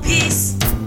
peace.